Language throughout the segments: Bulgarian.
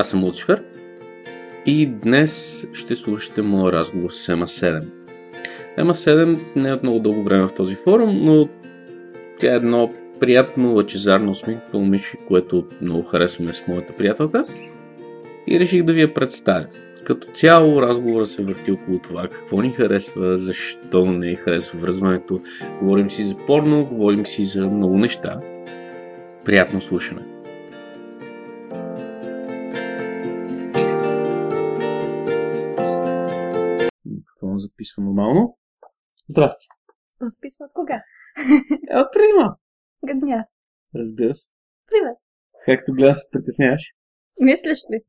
Аз съм Луцифер и днес ще слушате моя разговор с Ема 7. Ема 7 не е от много дълго време в този форум, но тя е едно приятно, лъчезарно усмихнато момиче, което много харесваме с моята приятелка и реших да ви я представя. Като цяло разговора се върти около това какво ни харесва, защо не ни харесва връзването. Говорим си за порно, говорим си за много неща. Приятно слушане! Записва нормално. Здрасти. Записва от кога? Е, от преди малко. Гадня. Разбира се. Привет. Както гледам се притесняваш. Мислиш ли?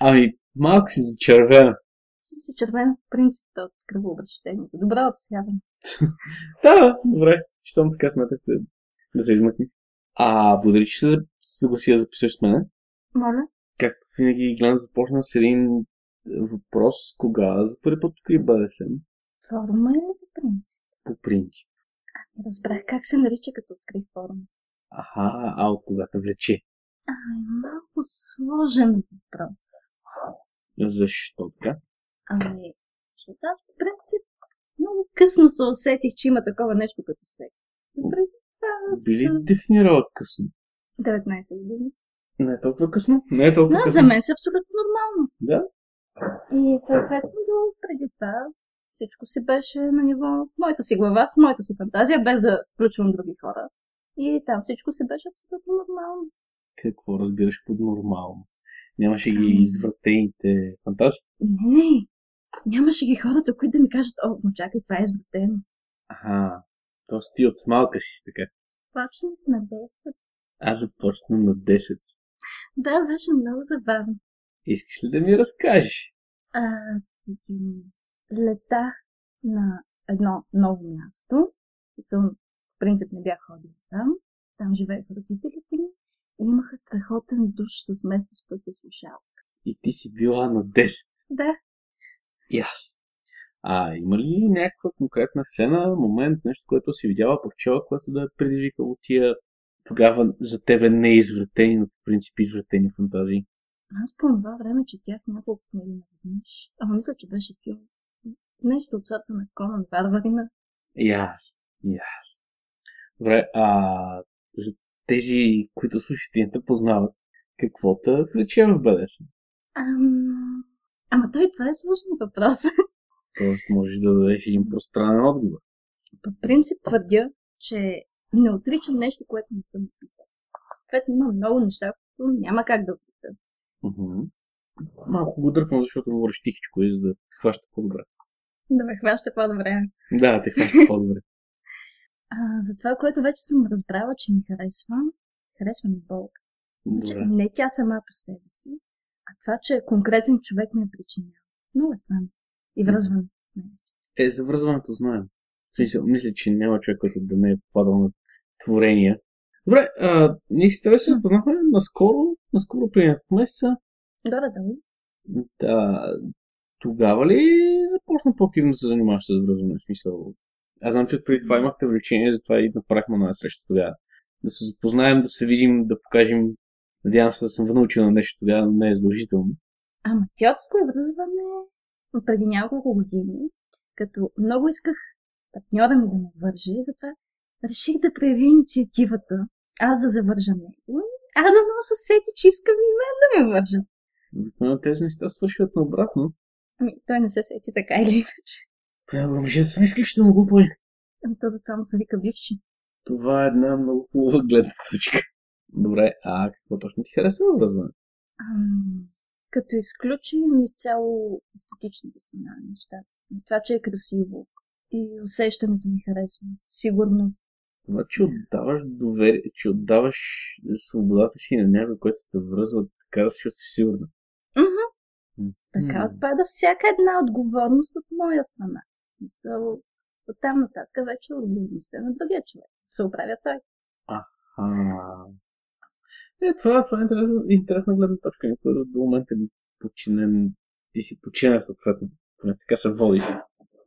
Ами, малко си зачервена. Съм си червен принцип от кръвообращението. Добро отсяване. Да, добре. Щом така смяташ да, се измъкни. А, благодаря, че се за- съгласи да записваш с мен. Моля? Както винаги гледам започна с един въпрос. Кога за първи път откри БДСМ? Форума е ли по принцип? По принцип. Не разбрах как се нарича като открих форум. Аха, а от кога те влече? А, е малко сложен въпрос. Защо така? Ами, защото аз по принцип много късно се усетих, че има такова нещо като секс. Преди това Би ли дефинирала късно? 19 години. Не е толкова късно? Не е толкова Да, късно. за мен си абсолютно нормално. Да? И съответно до преди това всичко си беше на ниво в моята си глава, в моята си фантазия, без да включвам други хора. И там всичко си беше абсолютно нормално. Какво разбираш под нормално? Нямаше ги Ами. извратените фантазии? Не. Нямаше ги хората, които да ми кажат, о, но чакай, това е извратено. Аха, то ти от малка си така. Почнах на 10. Аз започна на 10. Да, беше много забавно. Искаш ли да ми разкажеш? А, м, лета на едно ново място. Съм, в принцип не бях ходила там. Там живееха родителите ми и имаха страхотен душ с местеща се слушалка. И ти си била на 10. Да, И аз. А има ли някаква конкретна сцена, момент, нещо, което си видяла, прочела, което да е предизвикало тия тогава за тебе не извратени, но по принцип извратени фантазии? Аз по това време четях няколко книги на веднъж. Ама мисля, че беше филм. Нещо от сорта на Конан Варварина. И аз. И аз. Добре, а за тези, които слушат и не те познават, какво те влече в БДСМ? Ам... Ама той това е сложен въпрос. Тоест можеш да дадеш един пространен отговор. По принцип твърдя, че не отричам нещо, което не съм опитал. Съответно има много неща, които няма как да отричам. Малко го дърпвам, защото говориш тихичко и за да хваща по-добре. Да ме хваща по-добре. Да, те хваща по-добре. А, за това, което вече съм разбрала, че ми харесва, харесва ми болка. Добре. не тя сама по себе си, а това, че конкретен човек ми е причинява. Много е странно. И връзване. Е, за връзването знаем. Смисъл, мисля, че няма човек, който да не е попадал на творения. Добре, а, ние с тебе се запознахме наскоро, наскоро преди няколко месеца. Горе-долу. Да, тогава ли започна по-активно да се занимаваш с връзване? В смисъл, аз знам, че преди това имахте влечение, затова и направихме на среща тогава. Да се запознаем, да се видим, да покажем. Надявам се да съм научил на нещо тогава, но не е задължително. Ама тьотско връзване преди няколко години, като много исках партньора ми да ме върже, затова реших да проявя инициативата, аз да завържа него, а да но се сети, че искам и мен да ме вържат. Обикновено тези неща свършват наобратно. Ами, той не се сети така или иначе. Понякога мъжете са изключително глупави. Ами, то затова му се вика бивши. Това е една много хубава гледна точка. Добре, а какво точно ти харесва във връзването? Ам, като изключим изцяло естетичните страна на нещата. Това, че е красиво и усещането ми харесва. Сигурност. Това, че отдаваш доверие, че отдаваш свободата си на някой, който те връзва, така да се чувстваш сигурна. Мгм. Така М. отпада всяка една отговорност от моя страна. Мисъл, оттам нататък вече отговорността е на другия човек. Се оправя той. А, е, това, това е интересна, интересна гледна точка. Никой до момента не подчинен. Ти си подчинен съответно. Поне така се водиш.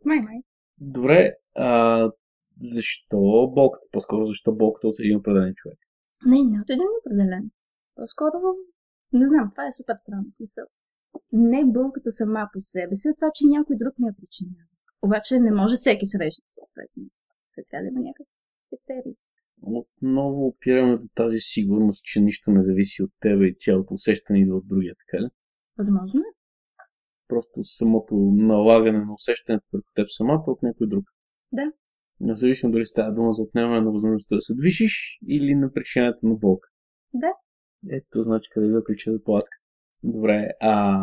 Май, май. Добре, а, защо болката? По-скоро защо болката от един определен човек? Не, не от един определен. По-скоро, не знам, това е супер странно смисъл. Не болката сама по себе си, а това, че някой друг ми я причинява. Обаче не може всеки среща съответно. Трябва да има някакъв критерий. Отново опираме до тази сигурност, че нищо не зависи от теб и цялото усещане идва от другия, така ли? Възможно е. Просто самото налагане на усещането върху теб самата от някой друг. Да. Независимо дали става дума за отнемане на възможността да се движиш или на причината на болка. Да. Ето, значи къде да ключа за палатка. Добре, а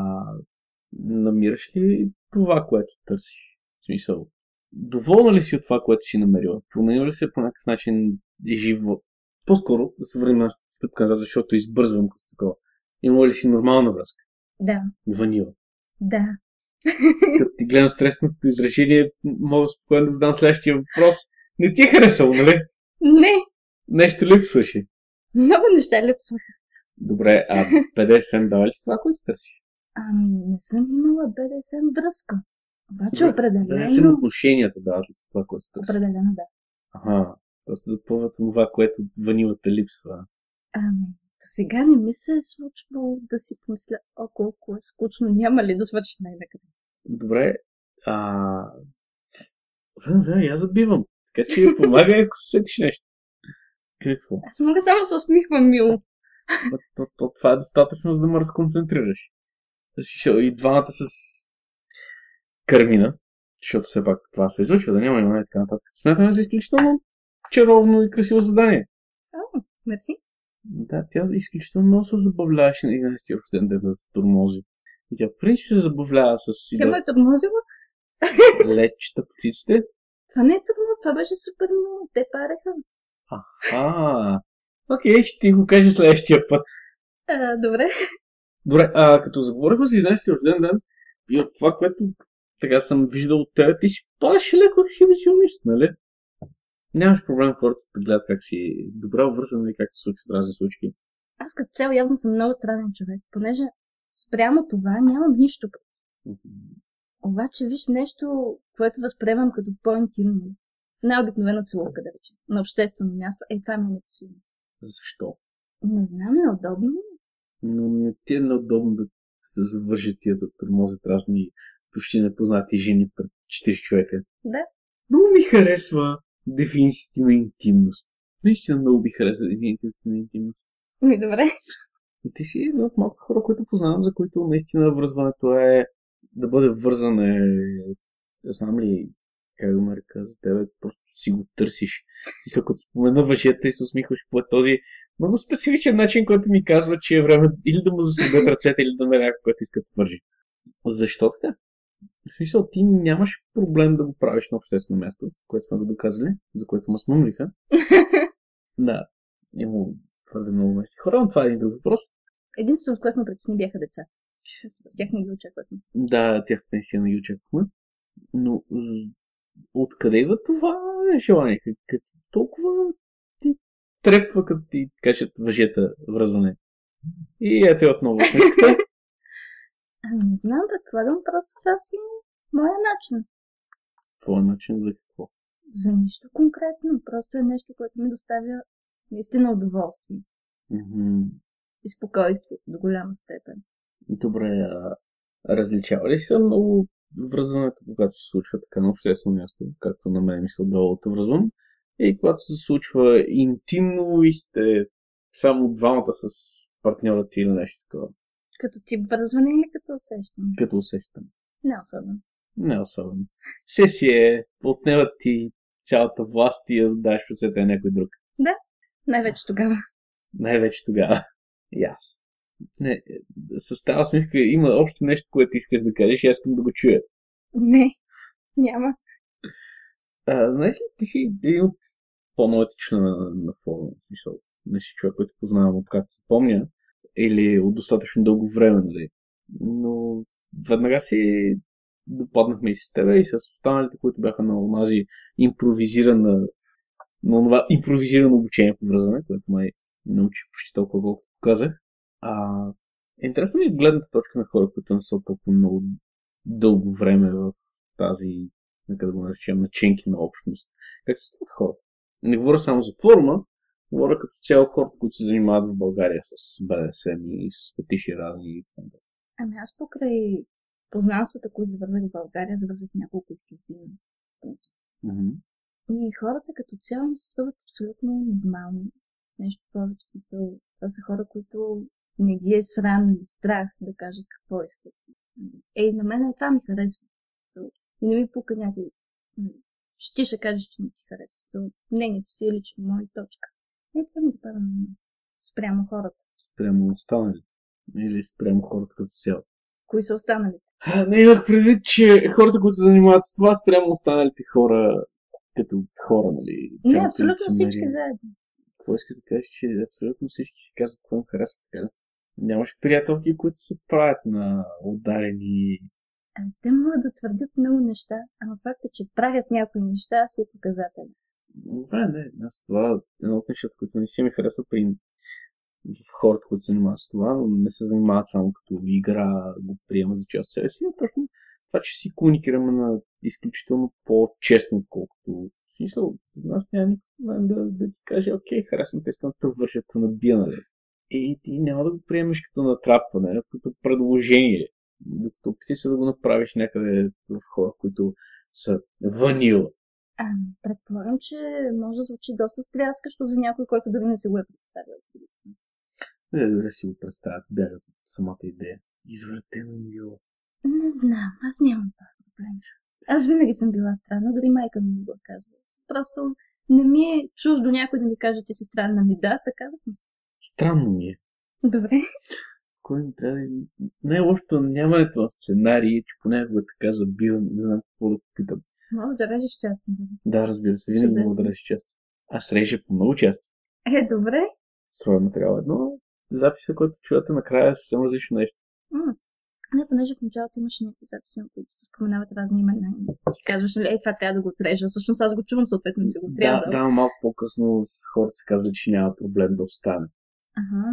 намираш ли това, което търсиш? В смисъл, доволна ли си от това, което си намерила? Променила ли се по някакъв начин живот? По-скоро да се върнем на стъпка назад, защото избързвам като такова. Имала ли си нормална връзка? Да. Ванила. Да. Като ти гледам стресното изречение, мога спокойно да задам следващия въпрос. Не ти е харесало, нали? Не. Нещо липсваше. Много неща липсваха. Добре, а BDSM дава ли това, което търсиш? Ами, не съм имала BDSM връзка. Обаче Добре, определено... BDSM отношенията дават ли това, което търсиш? Определено да. Ага, просто запълват това, което ванилата липсва. Ами, до сега не ми се е случвало да си помисля, о, колко е скучно, няма ли да свърши най-накрая. Добре, а... Време, време, аз забивам. Така че помагай, ако се сетиш нещо. Какво? Аз мога само да се усмихвам мило. То, то, това е достатъчно, за да ме разконцентрираш. И двамата с Кармина, защото все пак това се излъчва, да няма имаме и така нататък. Смятаме за изключително чаровно и красиво задание. О, мерси. Да, тя изключително много се забавляваше на 11 рожден ден да се турмози. И тя в принцип се забавлява с Тя ме е тормозила. лечета по циците. Това не е тормоз, това беше супер много. Те пареха. А, окей, ще ти го кажа следващия път. А, добре. Добре, а като заговорихме за 11 рожден ден и от това, което така съм виждал от теб, ти си падаш леко ексхибиционист, нали? Нямаш проблем хората да гледат как си добре обвързан и как се случват разни случки. Аз като цяло явно съм много странен човек, понеже спрямо това нямам нищо. против. Обаче виж нещо, което възприемам като по-интимно. Най-обикновена целувка, да речем. На обществено място. Е, това ми е непосилно. Защо? Не знам, неудобно. е. Но не ти е неудобно да се завържат тия да тормозят разни почти непознати жени пред 40 човека. Да. Много ми харесва дефинициите на интимност. Наистина много ми харесва дефинициите на интимност. Ми, добре. Но ти си един от малко хора, които познавам, за които наистина връзването е да бъде вързан е... Знам ли как го нарека за тебе, просто си го търсиш. Си като спомена въжета и се усмихваш по този много специфичен начин, който ми казва, че е време или да му засъдят ръцете, или да намеря някой, който иска да вържи. Защо така? В смисъл, ти нямаш проблем да го правиш на обществено място, което сме го доказали, за което ме смъмриха. Да, има твърде много неща. Хора, но това е един друг въпрос. Единственото, което ме притесни, бяха деца. Тях не ги очаквахме. Да, тях наистина ги очаквахме. Но откъде идва това желание? Как толкова ти трепва, като ти кажат въжета връзване? И ето отново. Ами, не знам, предполагам, просто това си моя начин. Твоя начин за какво? За нищо конкретно. Просто е нещо, което ми доставя наистина удоволствие Мгм. и спокойствие до голяма степен. Добре, а различава ли се много връзването, когато се случва така на обществено място, както на мен ми се отдава да връзвам, и когато се случва интимно и сте само двамата с партньора ти или нещо такова? Като тип връзване или като усещане? Като усещане. Не особено. Не особено. Все си е, отневат ти цялата власт и я даш в ръцете на някой друг. Най-вече тогава. Най-вече тогава. И аз. Не, с тази усмивка има още нещо, което искаш да кажеш и аз искам да го чуя. Не, няма. А, знаеш ли, ти си един от по-новите членове на, на форума. в Смисъл, не си човек, който познавам от както се помня, или от достатъчно дълго време, нали. Но веднага си допаднахме и с тебе и с останалите, които бяха на онази импровизирана, на това импровизирано обучение по връзване, което май научи почти толкова, колкото казах. А, интересна ми е гледната точка на хора, които не са толкова много дълго време в тази, нека да го наречем, начинки на общност. Как се стават хората? Не говоря само за форума, говоря като цяло хората, които се занимават в България с БДСМ и с петиши разни. Ами аз покрай познанствата, които завързах в България, завързах няколко в чужбина. Mm-hmm. И хората като цяло ми се струват абсолютно нормални. Нещо повече смисъл. Това са хора, които не ги е срам или страх да кажат какво искат. Ей, на мен това ми харесва. И не ми пука някой. нали, Ще ти ще кажеш, че не ти харесва. Смисъл, Мнението си е лично моя точка. Е, това ми допада на мен. Спрямо хората. Спрямо останалите. Или спрямо хората като цяло. Кои са останалите? Не имах предвид, че хората, които се занимават с това, спрямо останалите хора, като хора, нали? Не, абсолютно всички заедно. Какво искаш да кажеш, че абсолютно всички си казват какво им харесва, така ли? Нямаш приятелки, които се правят на ударени. Ами, те могат да твърдят много неща, ама факта, че правят някои неща, си е показателен. Добре, не, аз това е едно от нещата, които не си ми харесва при хората, които се занимават с това, но не се занимават само като игра, го приемат за част от себе си, а точно това, че си комуникираме на изключително по-честно, отколкото в смисъл, за нас няма никакъв проблем да, да ти каже, окей, харесвам те, искам да те върша, да набия, нали? И ти няма да го приемеш като натрапване, а като предложение. Докато опити се да го направиш някъде в хора, които са ванила. Ами, предполагам, че може да звучи доста стряскащо за някой, който дори не си го е представил. Не, дори си го представят, бягат от самата идея. Извратено им било. Не знам, аз нямам този проблем. Аз винаги съм била странна, дори майка ми ми го е казвала. Просто не ми е чуждо някой да ми каже, ти си странна ми. Да, така да съм. Странно ми е. Добре. Кой не трябва да... Не е на нямането на сценарии, че понякога така забивам, не знам какво да питам. Може да режеш части. нали? Да, разбира се, винаги Чудесно. мога да режа части. Аз режа по много части. Е, добре. Строя материал едно, записа, който чувате накрая е съвсем различно нещо. М. Не, понеже в началото имаше някакви записи, на които се споменават разни имена. Ти казваш, е, това трябва да го отрежа. Всъщност аз го чувам, съответно си го Да, отрязал. да, малко по-късно хората се казали, че няма проблем да остане. Ага.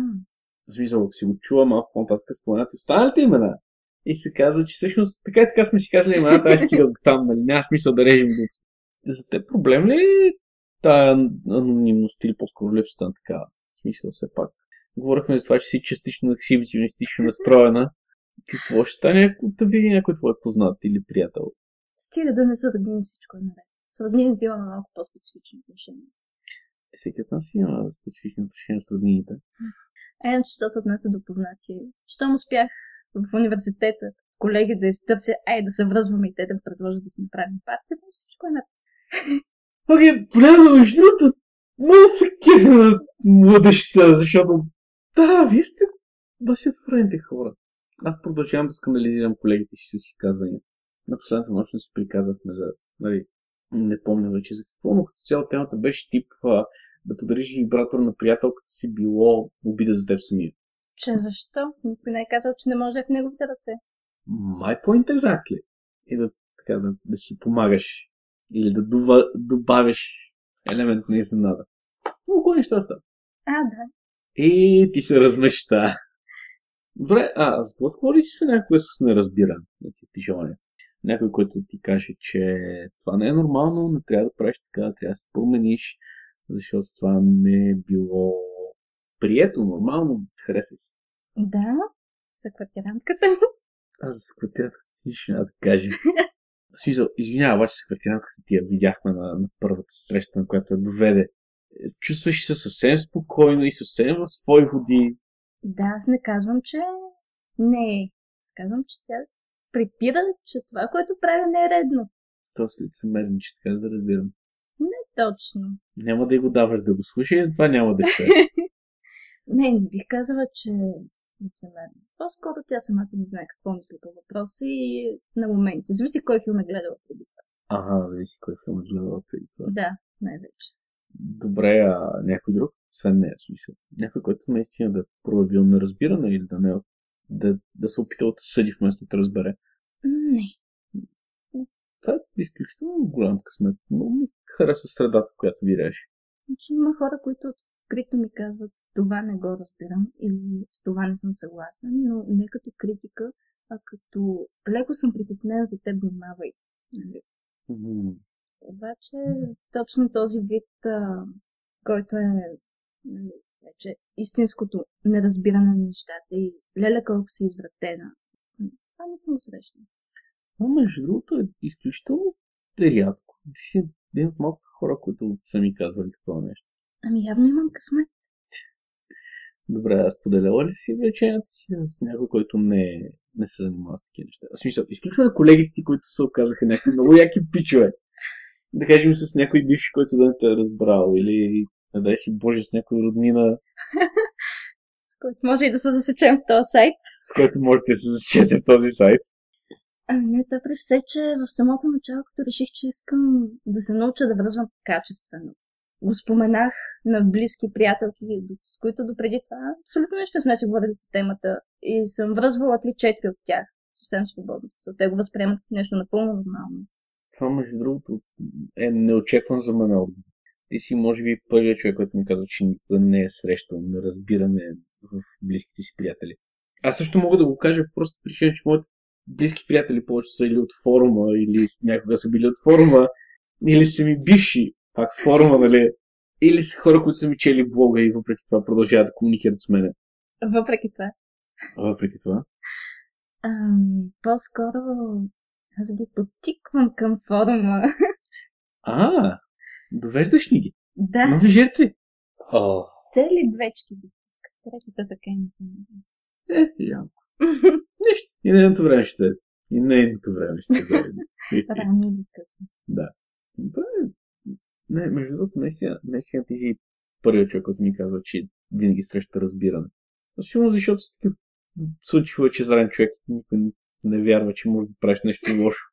В смисъл, ако си го чува малко по-нататък споменати останалите имена. И се казва, че всъщност така и така сме си казали имената, аз стига до там, нали? Няма смисъл да режем до... За те проблем ли е тая анонимност или по-скоро липсата на такава? В смисъл, все пак. Говорихме за това, че си частично ексибиционистично настроена. Какво ще стане, ако да види някой твой познат или приятел? Стига да не са роднини, всичко е наред. С роднините имаме малко по-специфични отношения. Всеки от нас има специфични отношения с роднините. А иначе, що се отнася до познати. Щом успях в университета колеги да изтърся, ай да се връзваме и те да предложат да си направим партия, съм всичко е наред. Окей, понякога, между другото, много се кефя на младеща, защото да, вие сте доста отворените хора. Аз продължавам да скандализирам колегите си с изказвания. На последната нощ не си приказвахме за, нали, не помня вече за какво, но като цяло темата беше тип а, да подариш вибратор на приятелката си било обида за теб самия. Че защо? Никой не е казал, че не може да е в неговите ръце. My point exactly. И да, така, да, да си помагаш. Или да дува, добавиш елемент на изненада. Много неща стават. А, да. И ти се размеща. Добре, а сблъсква ли си се някой с неразбиран на ти, ти желания? Някой, който ти каже, че това не е нормално, не трябва да правиш така, трябва да се промениш, защото това не е било прието, нормално, харесай се. Да, са квартирантката. Аз за квартиратката ти няма да кажа. В смисъл, извинявай, обаче с квартирантката ти я видяхме на, на първата среща, на която я доведе. Чувстваш се съвсем спокойно и съвсем в свои води. Да, аз не казвам, че Не, казвам, че тя препира, че това, което правя не е редно. То след лицемерниче, така да разбирам. Не точно. Няма да го даваш да го слуша и затова няма да чуе. не, не бих казала, че е лицемерно. По-скоро тя самата не знае какво мисли по въпроса и на моменти. Зависи кой филм е гледала преди това. Ага, зависи кой филм е гледала преди това. Да, най-вече. Добре, а някой друг? Освен нея, смисъл. Някой, който наистина да е проявил неразбиране или да не да, да се опита да съди вместо да разбере. Не. Това е изключително голям късмет. Много ми харесва средата, в която виреш. Значи има хора, които открито ми казват, това не го разбирам или с това не съм съгласен, но не като критика, а като леко съм притеснена за теб, внимавай. Нали? Mm-hmm. Обаче точно този вид, а, който е нали, вече истинското неразбиране на нещата и леля колко си извратена. Това не съм срещала. Но между другото е изключително рядко. Ти си един от малкото хора, които са ми казвали такова нещо. Ами явно имам късмет. Добре, аз поделяла ли си влечението си с някой, който не, не се занимава с такива неща? В смисъл, изключваме колегите ти, които се оказаха някакви много яки пичове. Да кажем с някой бивш, който да не те е разбрал, или не дай си Боже с някой роднина. с който може и да се засечем в този сайт. С който можете да се засечете в този сайт. Ами не, то при все, че в самото начало, като реших, че искам да се науча да връзвам качествено. Го споменах на близки приятелки, с които допреди това абсолютно нещо сме си говорили по темата и съм връзвала 3-4 от тях съвсем свободно. Те го възприемат нещо напълно нормално. Това, между другото, е неочекван за мен отговор ти си, може би, първият човек, който ми казва, че никога не е срещал неразбиране в близките си приятели. Аз също мога да го кажа просто причина, че моите близки приятели повече са или от форума, или някога са били от форума, или са ми бивши, пак форума, нали? Или са хора, които са ми чели блога и въпреки това продължават да комуникират с мене. Въпреки това. Въпреки това. Ами, по-скоро аз ги потиквам към форума. А, Довеждаш ли ги? Да. Нови жертви? О. Цели двечки. Третата така не съм. Е, ямко. Нищо. И нейното време ще е. И нейното време ще е. Рано или късно. Да. Не, между другото, наистина, наистина ти си първият човек, който ми казва, че винаги среща разбиране. Сигурно защото си такъв случва, че зран човек никой не вярва, че може да правиш нещо лошо.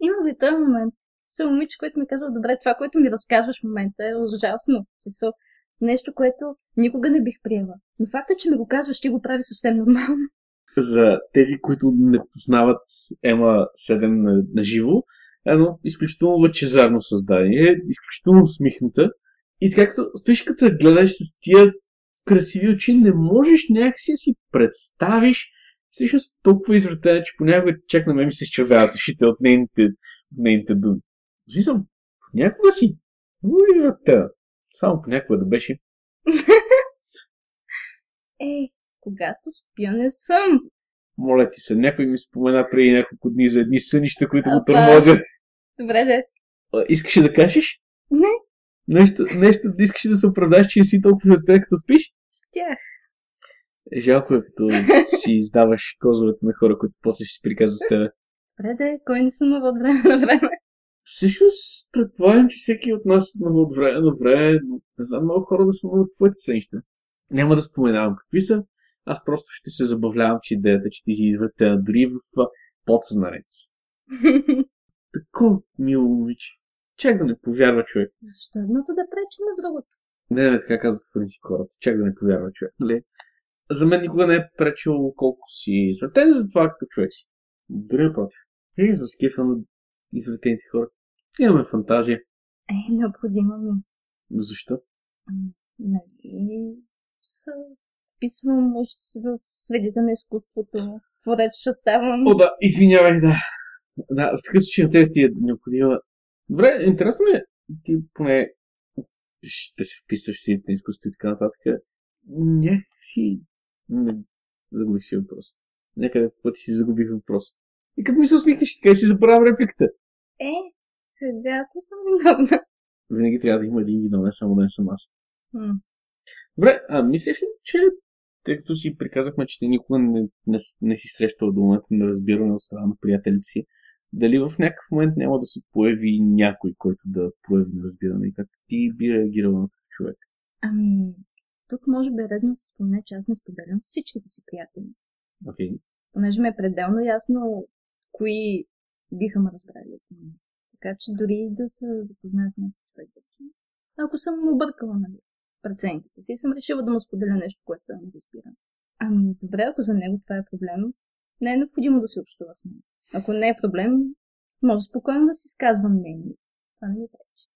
Има го и този момент съм момиче, което ми казва, добре, това, което ми разказваш в момента е ужасно. Писал, нещо, което никога не бих приела. Но факта, че ми го казваш, ти го прави съвсем нормално. За тези, които не познават Ема 7 на, на живо, едно изключително лъчезарно създание, изключително усмихната. И така като стоиш като я гледаш с тия красиви очи, не можеш някакси да си представиш всъщност толкова извратена, че понякога чак на мен ми се изчервяват ушите от нейните, от нейните думи. Смисъл, понякога си извратена. Само понякога да беше. е, когато спя не съм. Моля ти се, някой ми спомена преди няколко дни за едни сънища, които го тормозят. Добре, да. Искаш да кажеш? Не. Нещо, нещо искаш да се оправдаш, че си толкова извратена, като спиш? Щях. Е, жалко е, като си издаваш козовете на хора, които после ще си приказват с тебе. Добре, да, кой не сънува от време на време? Всъщност, предполагам, че всеки от нас сънува от време на време, но не знам много хора да сънуват твоите сънища. Няма да споменавам какви са, аз просто ще се забавлявам с идеята, че ти си извратена дори в подсъзнанието си. Тако, мило момиче. Чак да не повярва човек. Защо едното да пречи на другото? Не, не, така казват в принцип хората. Чак да не повярва човек. Нали? За мен никога не е пречило колко си извратен за това какъв човек си. Дори напротив. Скифа на извратените хора. Имаме фантазия. Е, необходимо ми. Защо? Нали, са писвам в средите на изкуството. Творец ще ставам. О, да, извинявай, да. Да, в такъв случай на тебе ти е необходима. Добре, интересно е, ти поне ще се вписваш в средите на изкуството и така нататък. Някакси не загубих си въпрос. Някъде пъти си загубих въпрос. И като ми се усмихнеш, така си забравям репликата. Е, сега аз не съм виновна. Винаги трябва да има един виновен, само да не съм аз. М. Добре, а мислиш ли, че тъй като си приказахме, че ти никога не, не, не си срещал момента на разбиране от страна на приятелите си, дали в някакъв момент няма да се появи някой, който да прояви разбиране и как ти би реагирал на такъв човек? Ами, тук може би е редно да се спомне, че аз не споделям с всичките си приятели. Okay. Понеже ми е пределно ясно кои биха ме разбрали. Така че дори да се запозная с някакъв човек, ако съм объркала, нали, преценката си, съм решила да му споделя нещо, което той не разбира. Ами, добре, ако за него това е проблем, не е необходимо да се общува с мен. Ако не е проблем, може спокойно да си изказва мнение. Това не ми пречи.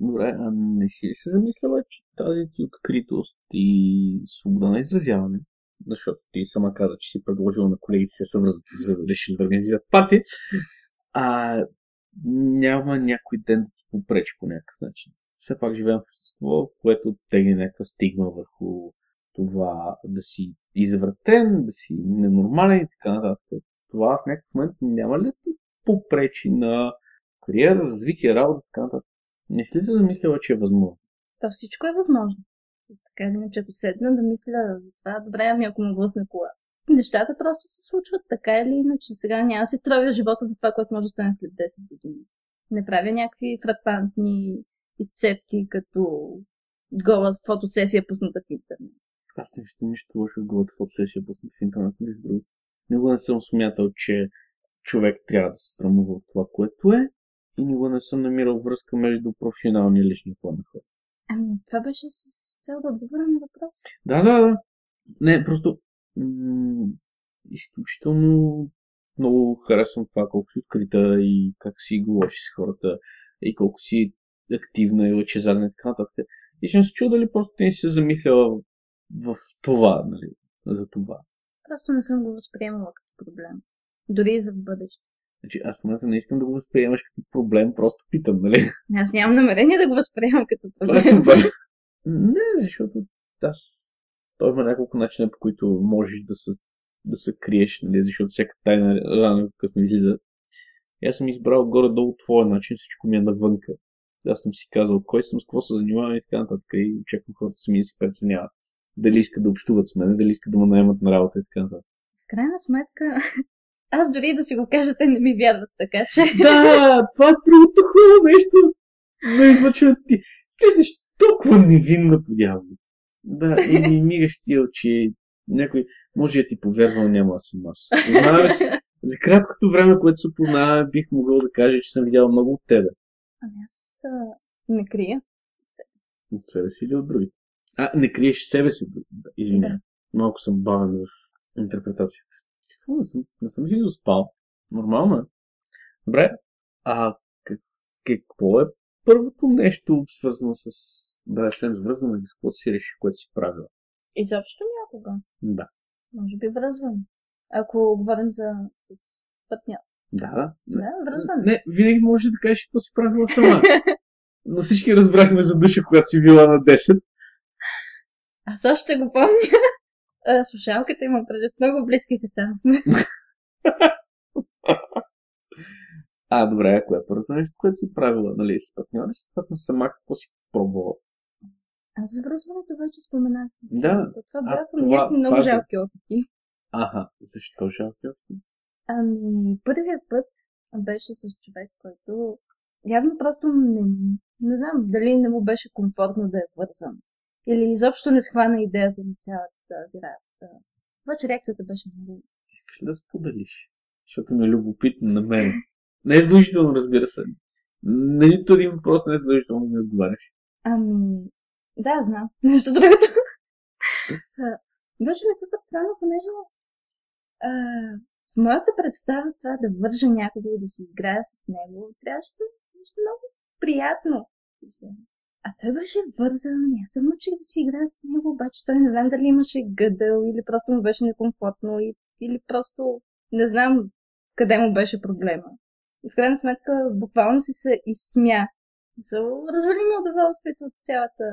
Добре, а не си ли се замисляла, че тази ти откритост и свобода на изразяване, защото ти сама каза, че си предложила на колегите се съвързват и за решили да организират пати, а няма някой ден да ти попречи по някакъв начин. Все пак живеем в общество, което тегне някаква стигма върху това да си извратен, да си ненормален и така нататък. Това в някакъв момент няма ли да попречи на кариера, развитие, работа и така нататък? Не си ли замисляла, че е възможно? То всичко е възможно. Така или иначе, ако седна да мисля за това, добре, ами ако му блъсне кола. Нещата просто се случват така или иначе. Сега няма да си тровя живота за това, което може да стане след 10 години. Не правя някакви фрапантни изцепки, като гола фотосесия пусната в интернет. Аз не виждам нищо лошо в голата фотосесия пусната в интернет, между другото. Никога не съм смятал, че човек трябва да се срамува от това, което е и никога не съм намирал връзка между професионалния и личния план на хората. Ами, това беше с цел да отговоря на въпроса. Да, да, да. Не, просто м- изключително много харесвам това, колко си открита и как си говориш с хората и колко си активна и лъчезарна и така нататък. И съм се чул дали просто не си се замисляла в това, нали, за това. Просто не съм го възприемала като проблем. Дори и за бъдеще. Значи, аз в момента не искам да го възприемаш като проблем, просто питам, нали? Аз нямам намерение да го възприемам като проблем. Това е супер. не, защото аз... Той има няколко начина, по които можеш да се, да се криеш, нали? Защото всяка тайна рано или късно излиза. И аз съм избрал горе-долу твоя начин, всичко ми е навънка. Аз съм си казал кой съм, с какво се занимавам и така нататък. И очаквам хората сами да си преценяват. Дали искат да общуват с мен, дали искат да ме наемат на работа и така нататък. В крайна сметка, аз дори да си го кажа, те не ми вярват, така че... Да, това е другото хубаво нещо. Но излъчват ти. Слезеш толкова невинна по Да, и ми мигаш ти очи. Някой може да ти повярвал, няма да съм аз. Познаваме се. За краткото време, което се познаваме, бих могъл да кажа, че съм видял много от тебе. Ами аз а, не крия себе си. От себе си или от другите? А, не криеш себе си. Да, извинявай. Да. Малко съм бавен в интерпретацията. Какво не съм? Не съм си доспал. Нормално е. Добре. А как, какво е първото нещо, свързано с да съм свързано с какво си реши, което си правила? Изобщо някога. Да. Може би връзвам. Ако говорим за с пътня. Да, да. Да, връзвам. Не, винаги може да кажеш, какво си правила сама. Но всички разбрахме за душа, когато си била на 10. Аз още го помня. Слушалката има предвид много близки се станахме. а, добре, ако е първото нещо, което си правила, нали, с партньори си, на сама какво си пробвала? Аз за връзването вече споменах. Да. Това бяха някакви много това... жалки опити. Ага, защо жалки опити? Ами, първият път беше с човек, който явно просто не, не знам дали не му беше комфортно да е вързан. Или изобщо не схвана идеята на цялата тази работа. Обаче реакцията беше много... Искаш ли да споделиш? Защото ме е любопитно на мен. Не е задължително, разбира се. На нито един въпрос не е задължително да ми отговаряш. Ами, да, знам. Нещо другото. беше ми супер странно, понеже а, в моята представа това да вържа някого и да си играя с него, трябваше да е много приятно. А той беше вързан, аз се мъчих да си играя с него, обаче той не знам дали имаше гъдъл или просто му беше некомфортно или просто не знам къде му беше проблема. И в крайна сметка буквално си се изсмя. Развали ми удоволствието от цялата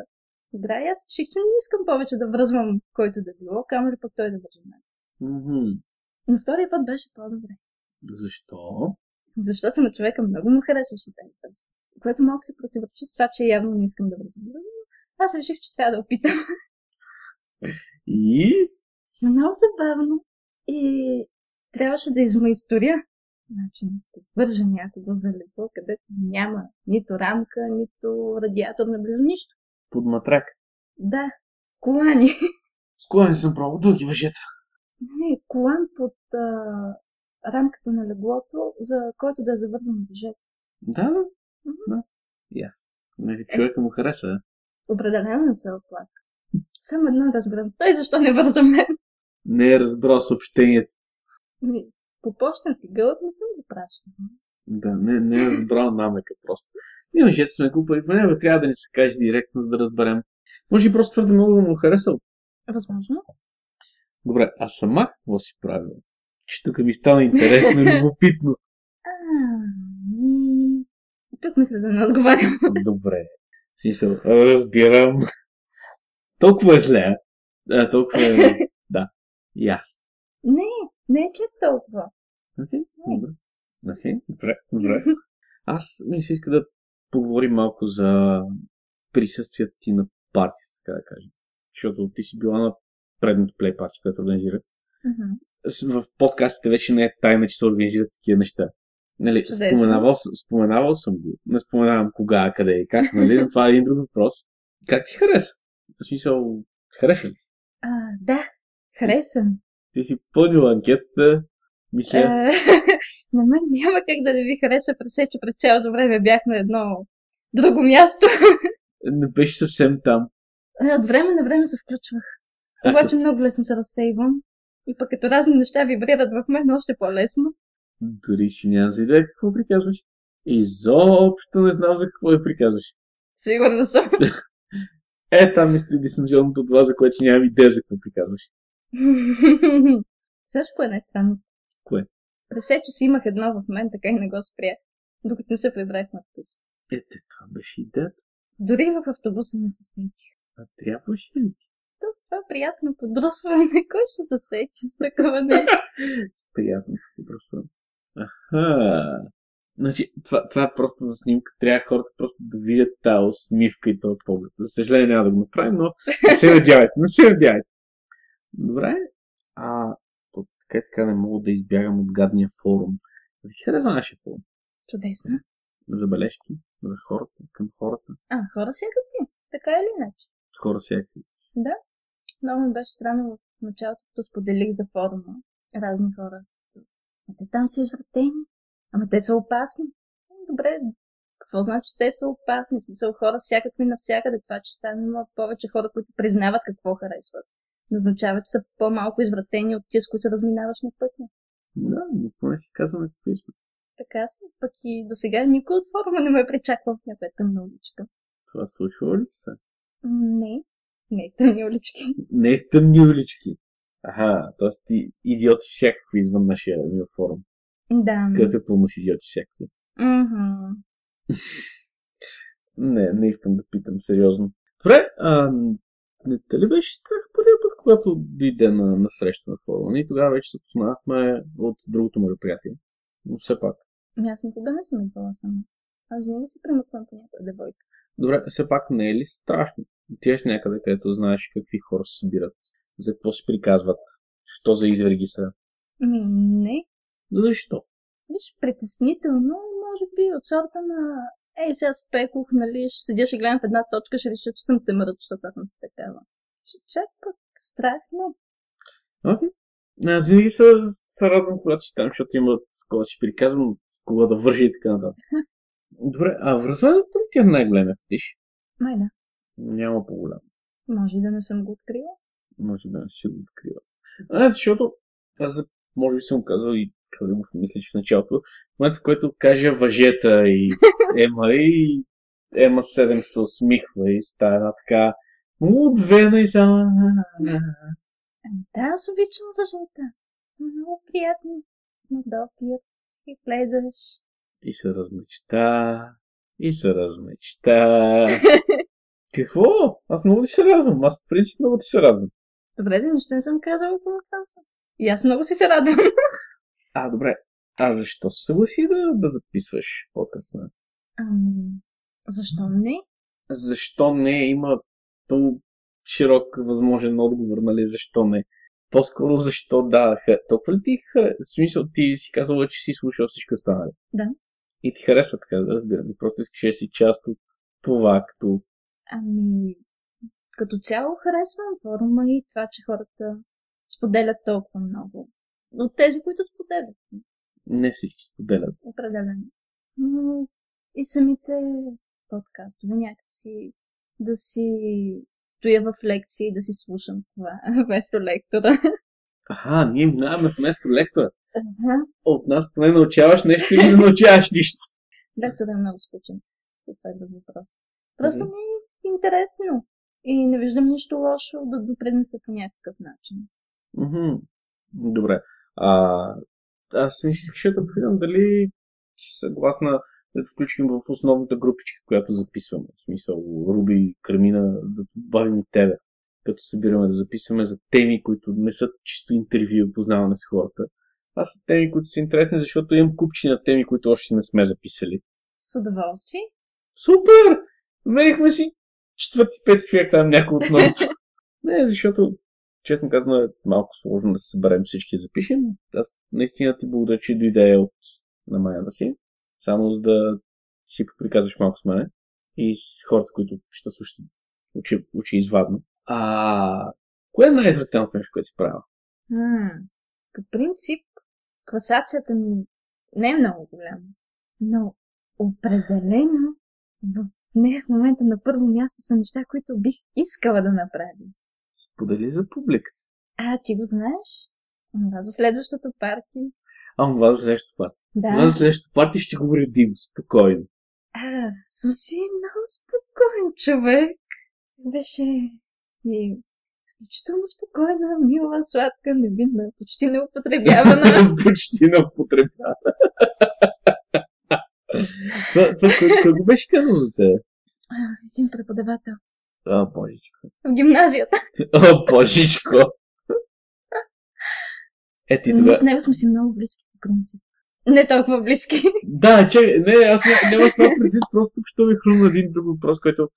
игра и аз реших, че не искам повече да връзвам който да било, камо ли пък той да вържи мен. Mm-hmm. Но втория път беше по-добре. Защо? Защото на човека много му харесваше тази път което малко се противоречи с това, че явно не искам да връзвам. Аз реших, че трябва да опитам. И Ще много забавно. И трябваше да измайсторя начин да вържа някого за легло, където няма нито рамка, нито радиатор наблизо, нищо. Под матрак. Да, колани. С колани съм пробвал дълги въжета. Не, колан под а, рамката на леглото, за който да е завързан на въжето. Да, да. Мгм. да. И аз. Нали, човека му хареса. Определено не се оплака. Само едно разбирам. Той защо не върза мен? Не е разбрал съобщението. По почтенски гълъб не съм го пращал. Да, не, не е разбрал намека просто. Ние мъжете сме глупави, поне трябва да ни се каже директно, за да разберем. Може и просто твърде много да му е харесал. Възможно. Добре, а сама какво си правила? Че тук ми стана интересно и любопитно. А, ми... Тук мисля да не отговарям. Добре. В смисъл, разбирам. Толкова е зле. а? Толкова е... Да. И аз. Не, не е че толкова. Окей, добре. Добре, добре. Аз ми се иска да поговорим малко за присъствието ти на парти, така да кажем. Защото ти си била на предното плей парти, което организирах. Мгм. С- В подкастите вече не е тайна, че се организират такива неща. Нали, Чудесно. споменавал, споменавал съм го. Не споменавам кога, къде и как, нали? Но това е един друг въпрос. Как ти хареса? В смисъл, хареса ли? А, да, харесвам. Ти си пълнила анкетата, мисля. Е, на мен няма как да не ви хареса през се, че през цялото време бях на едно друго място. Не беше съвсем там. Е, От време на време се включвах. Обаче много лесно се разсейвам. И пък като разни неща вибрират в мен, още по-лесно. Дори си нямам за идея какво приказваш. Изобщо не знам за какво я приказваш. Сигурна съм. Е, там е стои дистанционното от това, за което си нямам идея за какво приказваш. Също по една странно. Кое? През се, че си имах едно в мен, така и не го спря. Докато не се прибрах на път. Ете, това беше идеята. Дори в автобуса не се сетих. А трябваше ли ти? То с това приятно подрусване. Кой ще се сети с такова нещо? С приятното подръсване. Аха. Значи, това, това е просто за снимка. Трябва хората просто да видят тази усмивка и този поглед. За съжаление няма да го направим, но не се надявайте, не се надявайте. Добре. А, то така не мога да избягам от гадния форум. Да ти харесва нашия форум? Чудесно. Забележки за хората, към хората. А, хора всякакви. Така или иначе. Хора всякакви. Да. Много ми беше странно в началото, като споделих за форума. Разни хора. А те там са извратени. Ама те са опасни. Добре, какво значи те са опасни? В смисъл хора всякакви навсякъде. Това, че там има повече хора, които признават какво харесват. Не означава, че са по-малко извратени от с които се разминаваш на пътя. Да, никога не си казваме какви сме. Така си. Пък и до сега никой от форума не ме е причаквал в някоя тъмна уличка. Това случва ли се? Не. Не, в тъмни улички. Не в тъмни улички. Аха, т.е. ти идиоти всякакви извън нашия мил форум. Да. Където е пълно с идиоти всякакви. Не, не искам да питам сериозно. Добре, а, не те ли беше страх първия когато дойде на, на среща на форума? Ние тогава вече се познахме от другото мероприятие. Но все пак. Ами аз никога не съм идвала сама. Аз винаги се премъквам по някоя девойка. Добре, все пак не е ли страшно? Отиваш някъде, където знаеш какви хора се събират, за какво се приказват, що за изверги са. Ми, не. Защо? Виж, притеснително, може би от сорта на Ей, сега спекох, нали, ще седя, ще гледам в една точка, ще реша, че съм темърът, защото аз съм си такава. Ще чак пък страх, не. Окей. Аз винаги се, се радвам, когато читам, защото има с кого да си приказвам, с кого да вържи и така нататък. Добре, а връзването ли ти е най-големия фетиш? Май да. Няма по-голям. Може да не съм го открила. Може да не си го открива. А, защото аз може би съм казал и казах го, мисля, че в началото, в момента, в който кажа въжета и Ема и Ема 7 се усмихва и става една така удвена и само... Да, аз обичам въжета. Са много приятни. На допият и гледаш. И се размечта, и се размечта. Какво? Аз много ти се радвам. Аз в принцип много ти се радвам. Добре, за нищо не съм казала по въпроса. И аз много си се радвам. А, добре. А защо се съгласи да, да записваш подкаста? Ами, защо не? Защо не? Има много широк възможен отговор, нали? Защо не? По-скоро защо да, толкова ли ти харе... В смисъл ти си казвала, че си слушал всичко останали. Да. И ти харесва така да разбирам. Просто искаш да си част от това, като... Ами, като цяло харесвам форума и това, че хората споделят толкова много. От тези, които споделят, Не всички споделят. определено. Но и самите подкастове някакси да си стоя в лекции и да си слушам това вместо лектора. Аха, ние минаваме вместо лектора. Ага. От нас поне научаваш нещо или не научаваш нищо. Лектора е много скучен. Това е друг въпрос. Просто ми е интересно. И не виждам нищо лошо да допринеса по някакъв начин. Мгм. Добре. А, аз ми искаше да попитам дали си съгласна включим в основната групичка, която записваме. В смисъл, Руби, Кармина, да добавим и тебе. Като събираме да записваме за теми, които не са чисто интервю, познаване с хората. А са теми, които са интересни, защото имам купчи на теми, които още не сме записали. С удоволствие. Супер! Намерихме си четвърти, пети човек там някой от новото. Не, защото, честно казано, е малко сложно да се съберем всички да запишем. Аз наистина ти благодаря, че дойде от намаята си. Само за да си приказваш малко с мене и с хората, които ще слушат учи, учи извадно. А, кое е най-извратеното нещо, което си правила? М, По принцип, класацията ми не е много голяма, но определено в нея в момента на първо място са неща, които бих искала да направя. Сподели за публиката. А, ти го знаеш? Това за следващото парти. А, това за следващото. Това Да. за следващото парти ще го уредим спокойно. А, съм си много спокоен човек. Беше и изключително спокойна, мила, сладка, невинна, почти неупотребявана. Почти не употребява. това, това кой, кой го беше казал за теб? А, Един преподавател О, божичко. в гимназията. О, божичко. Е, ти Ние тогава... с него сме си много близки, принцип. Не толкова близки. Да, чакай, не, аз не, няма това предвид, просто що ми хрумна един друг въпрос, който е,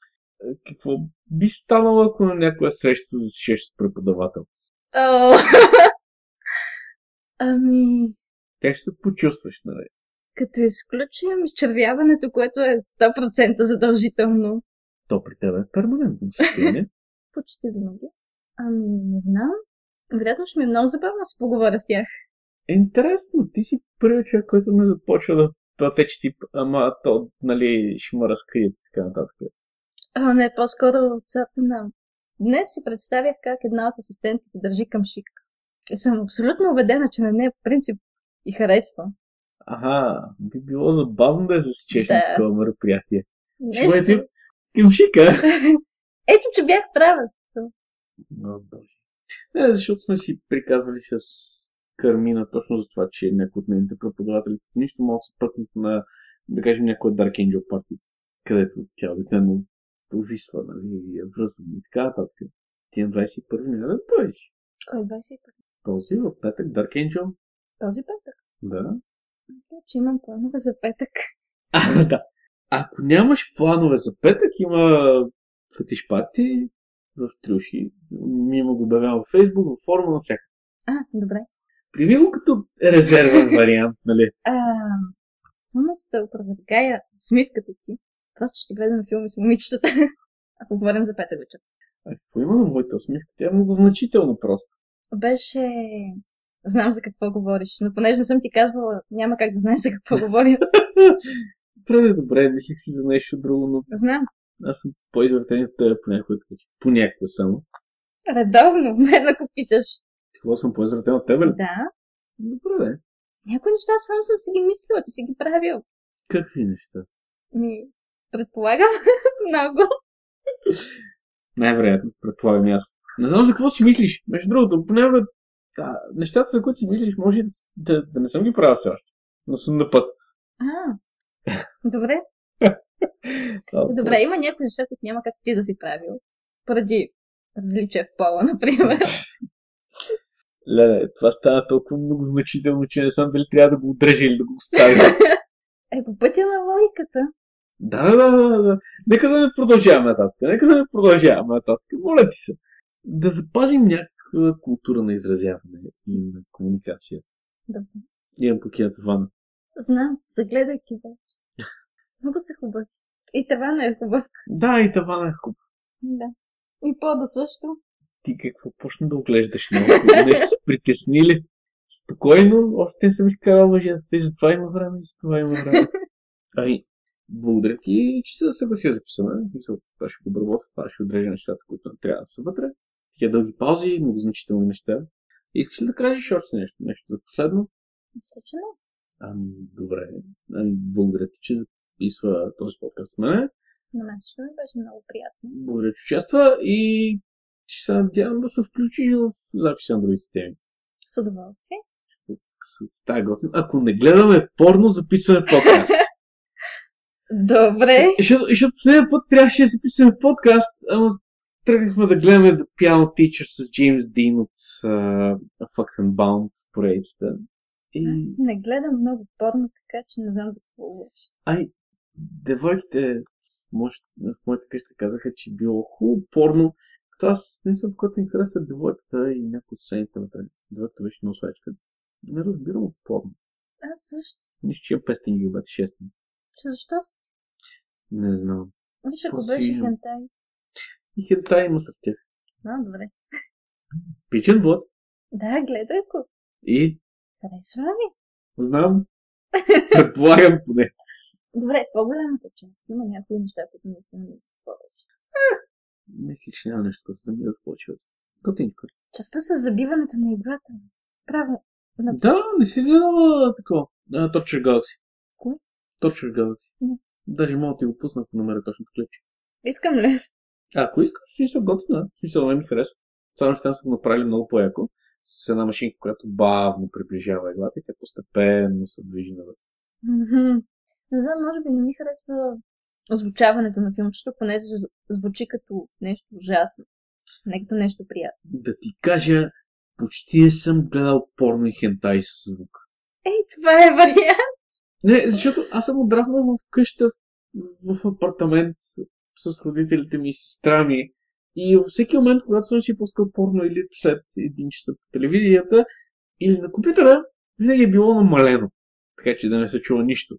какво би станало, ако на някоя среща се засечеш с преподавател? Ами, Как ще се почувстваш, нали? като изключим изчервяването, което е 100% задължително, То при теб е перманентно състояние. почти винаги. Ами, не знам. Вероятно ще ми е много забавно да се поговоря с тях. Е, интересно, ти си първият човек, който не започва да пътече тип, ама то, нали, ще ме разкрият и така нататък. А, не, по-скоро от сорта на... Днес си представях как една от асистентите държи към шик. И съм абсолютно убедена, че на нея по принцип и харесва. Ага, би било забавно да я засечеш на Да. такова мероприятие. Нещо... Що е ти? Кимшика? Ето, че бях права. О, боже. Не, защото сме си приказвали с Кармина точно за това, че някой от нейните преподаватели нищо могат да се пъкнат на, да кажем, някой Dark Angel парти, където тя обикновено повисва, нали, е връзвана и така нататък. Ти на 21 няма да дойдеш. Кой е 21? Този в петък Dark Angel? Този петък. Да. Мисля, че имам планове за петък. А, да. Ако нямаш планове за петък, има фетиш парти в Трюши. Има го обявявам в Фейсбук, в форума на всяка. А, добре. Прими го като резервен вариант, нали? А, само за да опровергая смивката ти. Просто ще гледам филми с момичетата. Ако говорим за петък вечер. А какво има на моята усмивка? Тя е много значително просто. Беше... Знам за какво говориш, но понеже не съм ти казвала, няма как да знаеш за какво говоря. Добре, добре, мислих си за нещо друго, но Знам. аз съм по-извратен от теб понякога. Понякога само. Редовно, мен ако питаш. Какво съм по-извратен от тебе ли? Да. Добре, де. Някои неща само съм си ги мислила, ти си ги правил. Какви неща? Ми, предполагам много. Най-вероятно, предполагам и аз. Не знам за какво си мислиш. Между другото, понякога а, нещата, за които си мислиш, може да, да, да не съм ги правил все още. Но съм на път. А, добре. Добре, има някои неща, които няма как ти да си правил. Поради различие в пола, например. Леле, това стана толкова много значително, че не знам дали трябва да го отрежа или да го оставя. Е, по пътя на логиката. Да, да, да, да, да. Нека да не продължаваме нататък. Нека да не продължаваме нататък. Моля ти се. Да запазим някакъв а, култура на изразяване и на комуникация. Добре. Имам покинат вана. Знам, загледайки вече. Много са хубави. И тавана е хубав. Да, и тавана е хубав. Да. И пода също. Ти какво почна да оглеждаш много? Нещо се притеснили? Спокойно, още не съм изкарал въжета. И за това има време, и за това има време. Ами, благодаря ти, че се съгласи да записваме. Мисля, Това ще го обработя, това ще отрежа нещата, които не трябва да са вътре. Такива дълги паузи, много значителни неща. Искаш ли да кажеш още нещо? Нещо за последно? Мисля, че не. Ами, добре. Ами, благодаря ти, че записва този подкаст с мене. На мен също ми беше много приятно. Благодаря, че участва и ще се надявам да се включиш в записа на другите теми. С удоволствие. С, тази готина. Ако не гледаме порно, записваме подкаст. Добре. Защото, защото следния път трябваше да записваме подкаст, ама тръгнахме да гледаме The Piano Teacher с Джеймс Дин от uh, Fucked and Bound поредицата. И... Аз не гледам много порно, така че не знам за какво говориш. Ай, девойките може, в моята къща казаха, че било хубаво порно. Аз не съм, когато ми харесва девойката и някои от сцените вътре. Девойката беше много свечка. Не разбирам от порно. Аз също. Нищо, че е 500 гигабайт, 6. Че защо си? Не знам. Виж, ако беше хентай. И хентай има в тях. А, добре. Пичен блод. Да, гледай го. И Харесва ми. знам. Предполагам поне. Добре, по-голямата част. Има някои неща, които не искам да. Мисля, че няма нещо, което да ми да получи. Готинко. Частта с забиването на иглата. Право. На... Да, не си гледала такова. Torture Galaxy. Кое? Torture Galaxy. Не. Даже мога да ти го пусна, ако намеря точното ключ. Искам ли? А, ако искаш, ще се готина. Смисъл, ме ми харесва. Само ще са го направили много по-яко. С една машинка, която бавно приближава иглата и тя постепенно се движи навътре. Не знам, може би не ми харесва озвучаването на филмчето, понеже зв- звучи като нещо ужасно. Не като нещо приятно. Да ти кажа, почти съм гледал порно и хентай с звук. Ей, това е вариант. Не, защото аз съм отраснал в къща, в, апартамент с, с родителите ми и сестра ми. И във всеки момент, когато съм си пускал порно или след един часа по телевизията, или на компютъра, винаги е било намалено. Така че да не се чува нищо.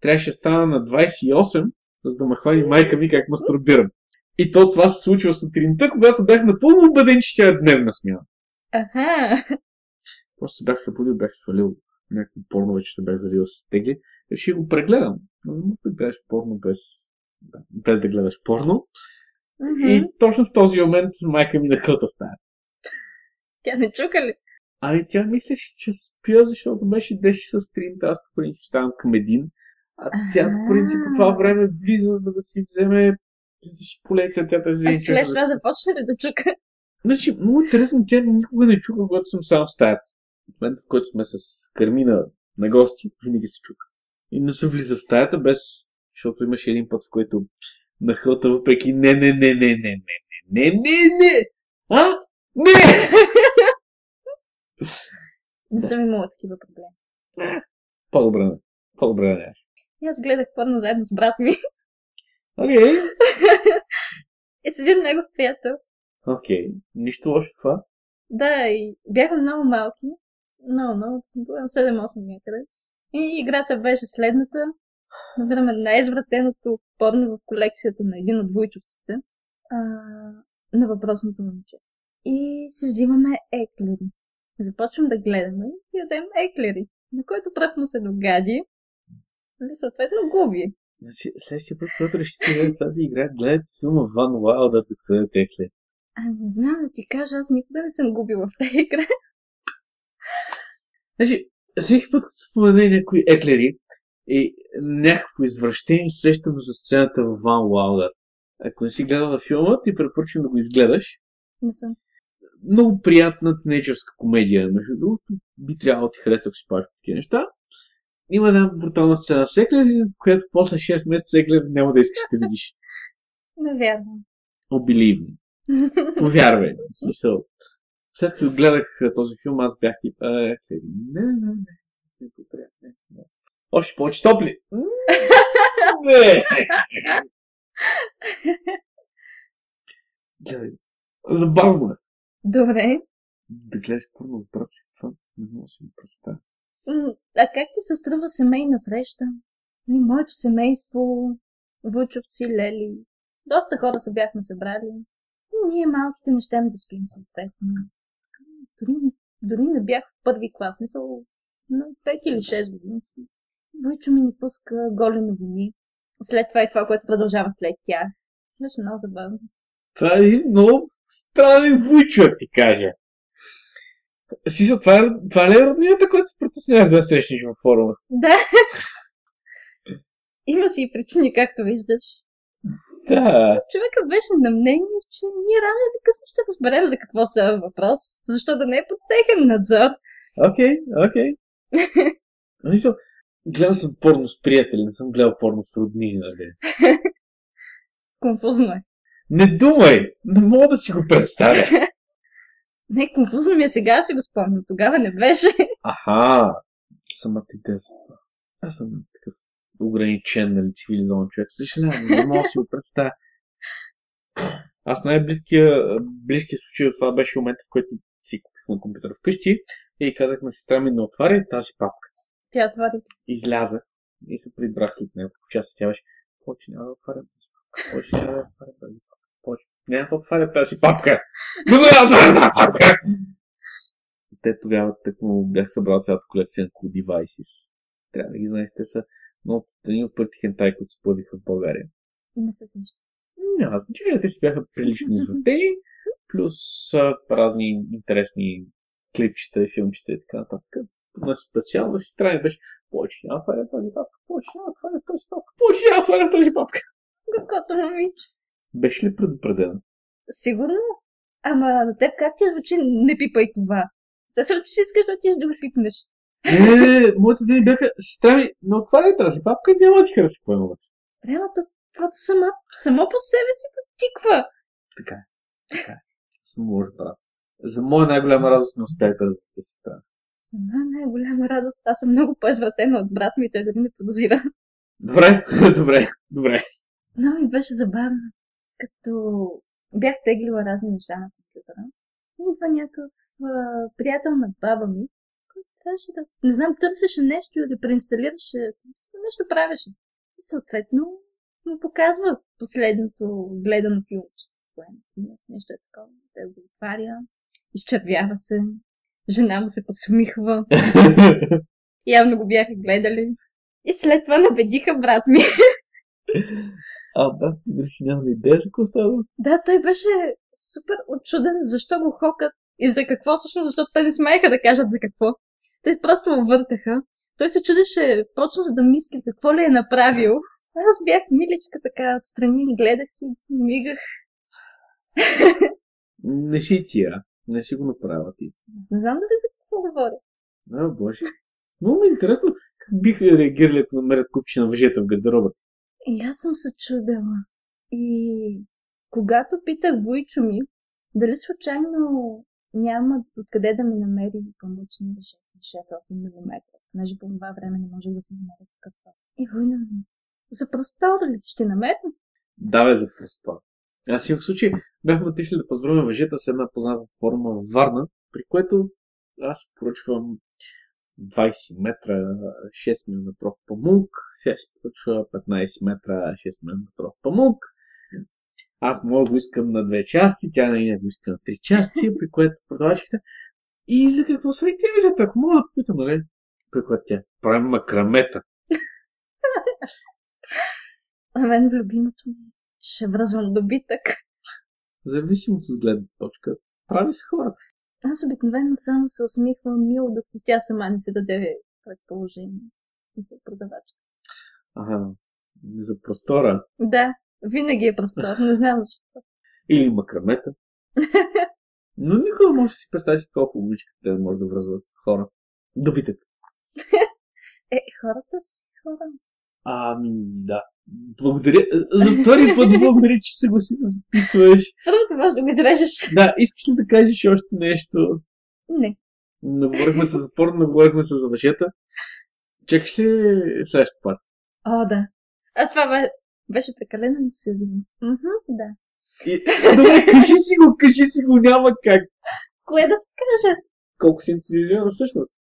Трябваше да стана на 28, за да ме хвани майка ми как мастурбирам. И то това се случва сутринта, когато бях напълно убеден, че тя е дневна смяна. Аха. Просто се бях събудил, бях свалил някакво порно, вече бях завил с тегли. Реших го прегледам. Но не можеш да гледаш порно без, да, без да гледаш порно. Мгм. И точно в този момент майка ми нахълта в стая. Тя не чука ли? Ами тя мислеше, че спя, защото беше 10 часа сутринта, аз по принцип ставам към един. А тя по принцип по това време влиза, за да си вземе за да си полее цветята за А след това започна ли да чука? Значи, много интересно, тя никога не чука, когато съм сам в стаята. В момента, в който сме с Кармина на гости, винаги се чука. И не се влиза в стаята без... Защото имаше един път, в който нахълта въпреки не, не, не, не, не, не, не, не, не, не, а? Не! Не съм имала такива проблеми. По-добре не. По-добре не. И аз гледах порно заедно с брат ми. Окей. И с един негов приятел. Окей. Нищо лошо това. Да, и бяхме много малки. Много, много. Съм била на 7-8 някъде. И играта беше следната. Набираме най-извратеното порно в колекцията на един от войчовците. А, на въпросното момче. И си взимаме еклери. Започвам да гледаме и ядем еклери, на който пръв му се догади. Нали, съответно губи. Значи, следващия път, когато решите да тази игра, гледайте филма Ван Уайлдър, да се дадете екле. А не знам да ти кажа, аз никога не съм губила в тази игра. Значи, всеки път, като спомене някои еклери и някакво извращение, се сещам за сцената в Ван Уайлдър. Ако не си гледала филма, ти препоръчвам да го изгледаш. Не съм. Много приятна тинейджърска комедия, между другото. Би трябвало да ти хареса, ако си паш такива неща има една брутална сцена с Еклер, която после 6 месеца Еклер няма да искаш да видиш. Навярно. Обиливно. Повярвай. Смисъл. След като гледах този филм, аз бях тип, е, не, не, не, не, потреб, не, не. Още повече топли. Не. Гледай. Забавно е. Добре. Да гледаш порно, брат, това не мога да си го представя. А как ти се струва семейна среща? И моето семейство, Вучовци, Лели, доста хора се бяхме събрали. И ние малките не щем да спим съответно. Дори, дори не бях в първи клас, мисъл на 5 или 6 години. Войчо ми ни пуска голи новини. След това и това, което продължава след тях. Беше много забавно. Това е много странен вуйчо, да ти кажа. Смисъл, това, е, това ли е роднината, която се притесняваш да срещнеш във форума? Да. Има си и причини, както виждаш. Да. Човека беше на мнение, че ние рано или късно ще разберем за какво става въпрос, защо да не е под техен надзор. Окей, окей. Мисля, гледал съм порно с приятели, не съм гледал порно с роднини, нали? Конфузно е. Не думай! Не мога да си го представя. Не, конфузно ми е сега, да си го спомням. Тогава не беше. Аха, самата идея. Аз съм такъв ограничен, нали, цивилизован човек. Съжалявам, не мога да си го представя. Аз най-близкия близкия случай от това беше момента, в който си купихме компютър вкъщи и казах на сестра ми, не отваряй тази папка. Тя отвори. Излязах и се прибрах след него. По часа тя беше, повече няма да отварям тази папка. Повече няма да отварям тази няма да отварям тази папка. Не папка. Те тогава тъкмо бях събрал цялата колекция на Cool Devices. Трябва да ги знаеш, те са много едни от първите хентай, които се появиха в България. Не се сеща. Няма значение, те си бяха прилично извъртени, плюс а, разни интересни клипчета и филмчета и така нататък. Значи специално си страни беше повече няма отваря тази папка, повече няма отваря тази папка, повече няма отваря тази папка. Каквото момиче. Беше ли предупредена? Сигурно. Ама на теб как ти звучи не пипай това? Случи, че искаш да отидеш да го пипнеш. Не, моите думи бяха, сестра ми, не отваряй тази папка и няма да ти хареса какво има вътре. Прямо това само, само по себе си потиква. Така е. Така е. Съм лош брат. За моя най-голяма радост не успях да развитя сестра. За мен най-голяма радост. Аз съм много по-извратена от брат ми, той дори не подозира. Добре, добре, добре. Много ми беше забавно, като бях теглила разни неща на компютъра. Идва някакъв а, приятел на баба ми, който трябваше да, не знам, търсеше нещо или преинсталираше, нещо правеше. И съответно му показва последното гледано филмче. Нещо е такова. Той го отваря, изчервява се, жена му се подсмихва, явно го бяха гледали. И след това набедиха брат ми. А, да, ти дали си нямам идея за какво става? Да, той беше супер очуден защо го хокат и за какво всъщност, защото те не смееха да кажат за какво. Те просто го въртаха. Той се чудеше, почна да мисли какво ли е направил. Аз бях миличка така отстрани, гледах си, мигах. Не си тия. Не си го направила ти. Аз не знам дали за какво говоря. А, боже. Много ми е интересно как биха реагирали, ако намерят купче на въжета в гардеробата. И аз съм се чудела. И когато питах Войчо ми, дали случайно няма откъде да ми намери памучни въжета 6-8 мм, понеже по това време не може да се намери такъв сорт. И Война ми, за простор ли? Ще намерим? Давай за простор. Аз имах случай, бяхме отишли да поздравим въжета с една позната форма в Варна, при което аз поръчвам 20 метра 6 мм памук, тя си поръчва 15 метра 6 мм памук. Аз мога го искам на две части, тя на го иска на три части, при което продавачките. И за какво са ли тези? Ако мога да попитам, нали? При което тя правим макрамета. А мен любимото ми е, ще връзвам добитък. Зависимост от гледна точка. Прави се хората. Аз обикновено само се усмихвам мило, докато тя сама не се даде предположение. Съм се продавачка. Ага, за простора. Да, винаги е простор, не знам защо. Или макрамета. Но никога може да си представиш колко момичета да може да връзват хора. Добитък. Е, хората си хора. Ами, да. Благодаря. За втори път благодаря, че се гласи да записваш. Първото може да го изрежеш. Да, искаш ли да кажеш още нещо? Не. Наговорихме се за порно, наговорихме се за въжета. Чекаш ли следващата път? О, да. А това бе, беше прекалено. Мгм, да. И, добре, кажи си го, кажи си го, няма как. Кое да си кажа? Колко си ентузиазирана всъщност.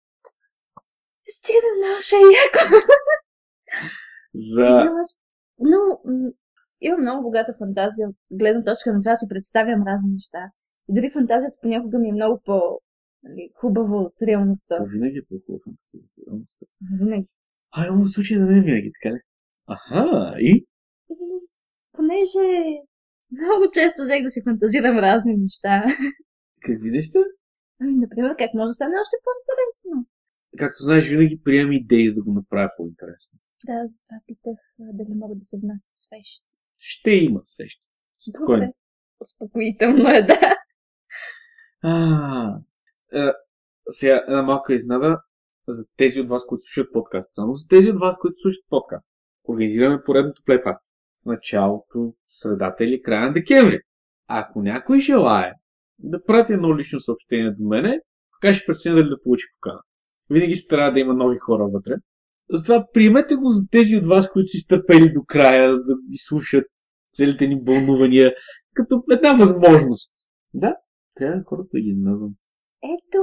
Стига да много ще е яко. За... Имам Но м, имам много богата фантазия от гледна точка на това си представям разни неща. И дори фантазията понякога ми е много по нали, хубава от реалността. Това винаги е по-хубава фантазия. Винаги. А, но в случая да не е винаги, така ли? Аха, и? И понеже много често взех да си фантазирам разни неща. Какви неща? Ами, например, как може да стане още по-интересно? Както знаеш, винаги приемам идеи, за да го направя по-интересно. Да, затова питах а, дали могат да се внасят свещи. Ще има среща. Спокойно. Успокоително е, да. А, сега една малка изнада за тези от вас, които слушат подкаст. Само за тези от вас, които слушат подкаст. Организираме поредното плейпарти в началото, средата или края на декември. Ако някой желая да прати едно лично съобщение до мене, така ще преценя дали да получи покана. Винаги се трябва да има нови хора вътре. Затова приемете го за тези от вас, които си стъпели до края, за да ги слушат целите ни бълнувания, като една възможност. Да, трябва хората да ги изненадвам. Ето,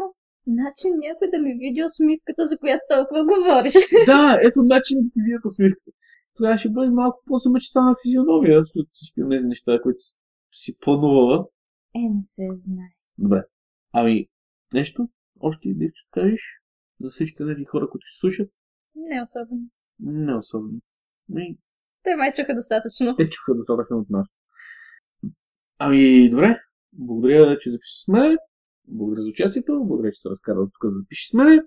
начин някой да ми види усмивката, за която толкова говориш. Да, ето начин да ти видят усмивката. Тогава ще бъде малко по-замечтана физиономия след всички тези неща, които си- си планувала. Е, не се знае. Добре. Ами, нещо? Още да искаш да кажеш? За всички тези хора, които ще слушат? Не особено. Не особено. Ами, Те май чуха достатъчно. те чуха достатъчно от нас. Ами, добре. Благодаря, че запишеш с мен. Благодаря за участието. Благодаря, че се разкарал тук да запишеш с мен.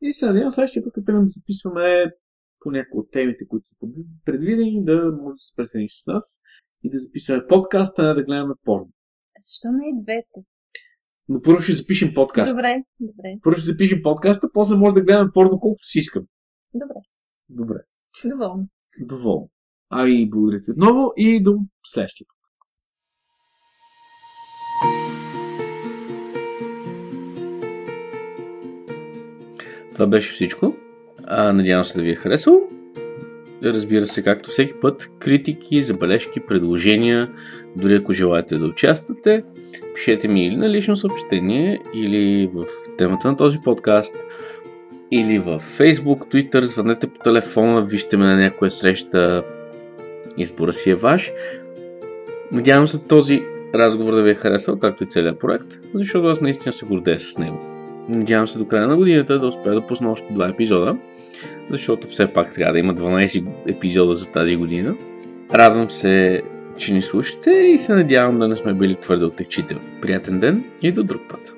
И се надявам следващия път, като да записваме по някои от темите, които са предвидени, да може да се присъединиш с нас и да записваме подкаст, а не да гледаме порно. Защо не и двете? Но първо ще запишем подкаст. Добре, добре, Първо ще запишем подкаста, после може да гледаме порно колкото си искам. Добре. Добре. Доволно. Доволно. Ами, благодаря ти отново и до следващия. път. Това беше всичко. А, надявам се да ви е харесало. Разбира се, както всеки път, критики, забележки, предложения, дори ако желаете да участвате, пишете ми или на лично съобщение, или в темата на този подкаст, или в Facebook, Twitter, звънете по телефона, вижте ме на някоя среща, избора си е ваш. Надявам се този разговор да ви е харесал, както и целият проект, защото аз наистина се гордея с него. Надявам се до края на годината да успея да пусна още два епизода, защото все пак трябва да има 12 епизода за тази година. Радвам се, че ни слушате и се надявам да не сме били твърде отекчителни. Приятен ден и до друг път!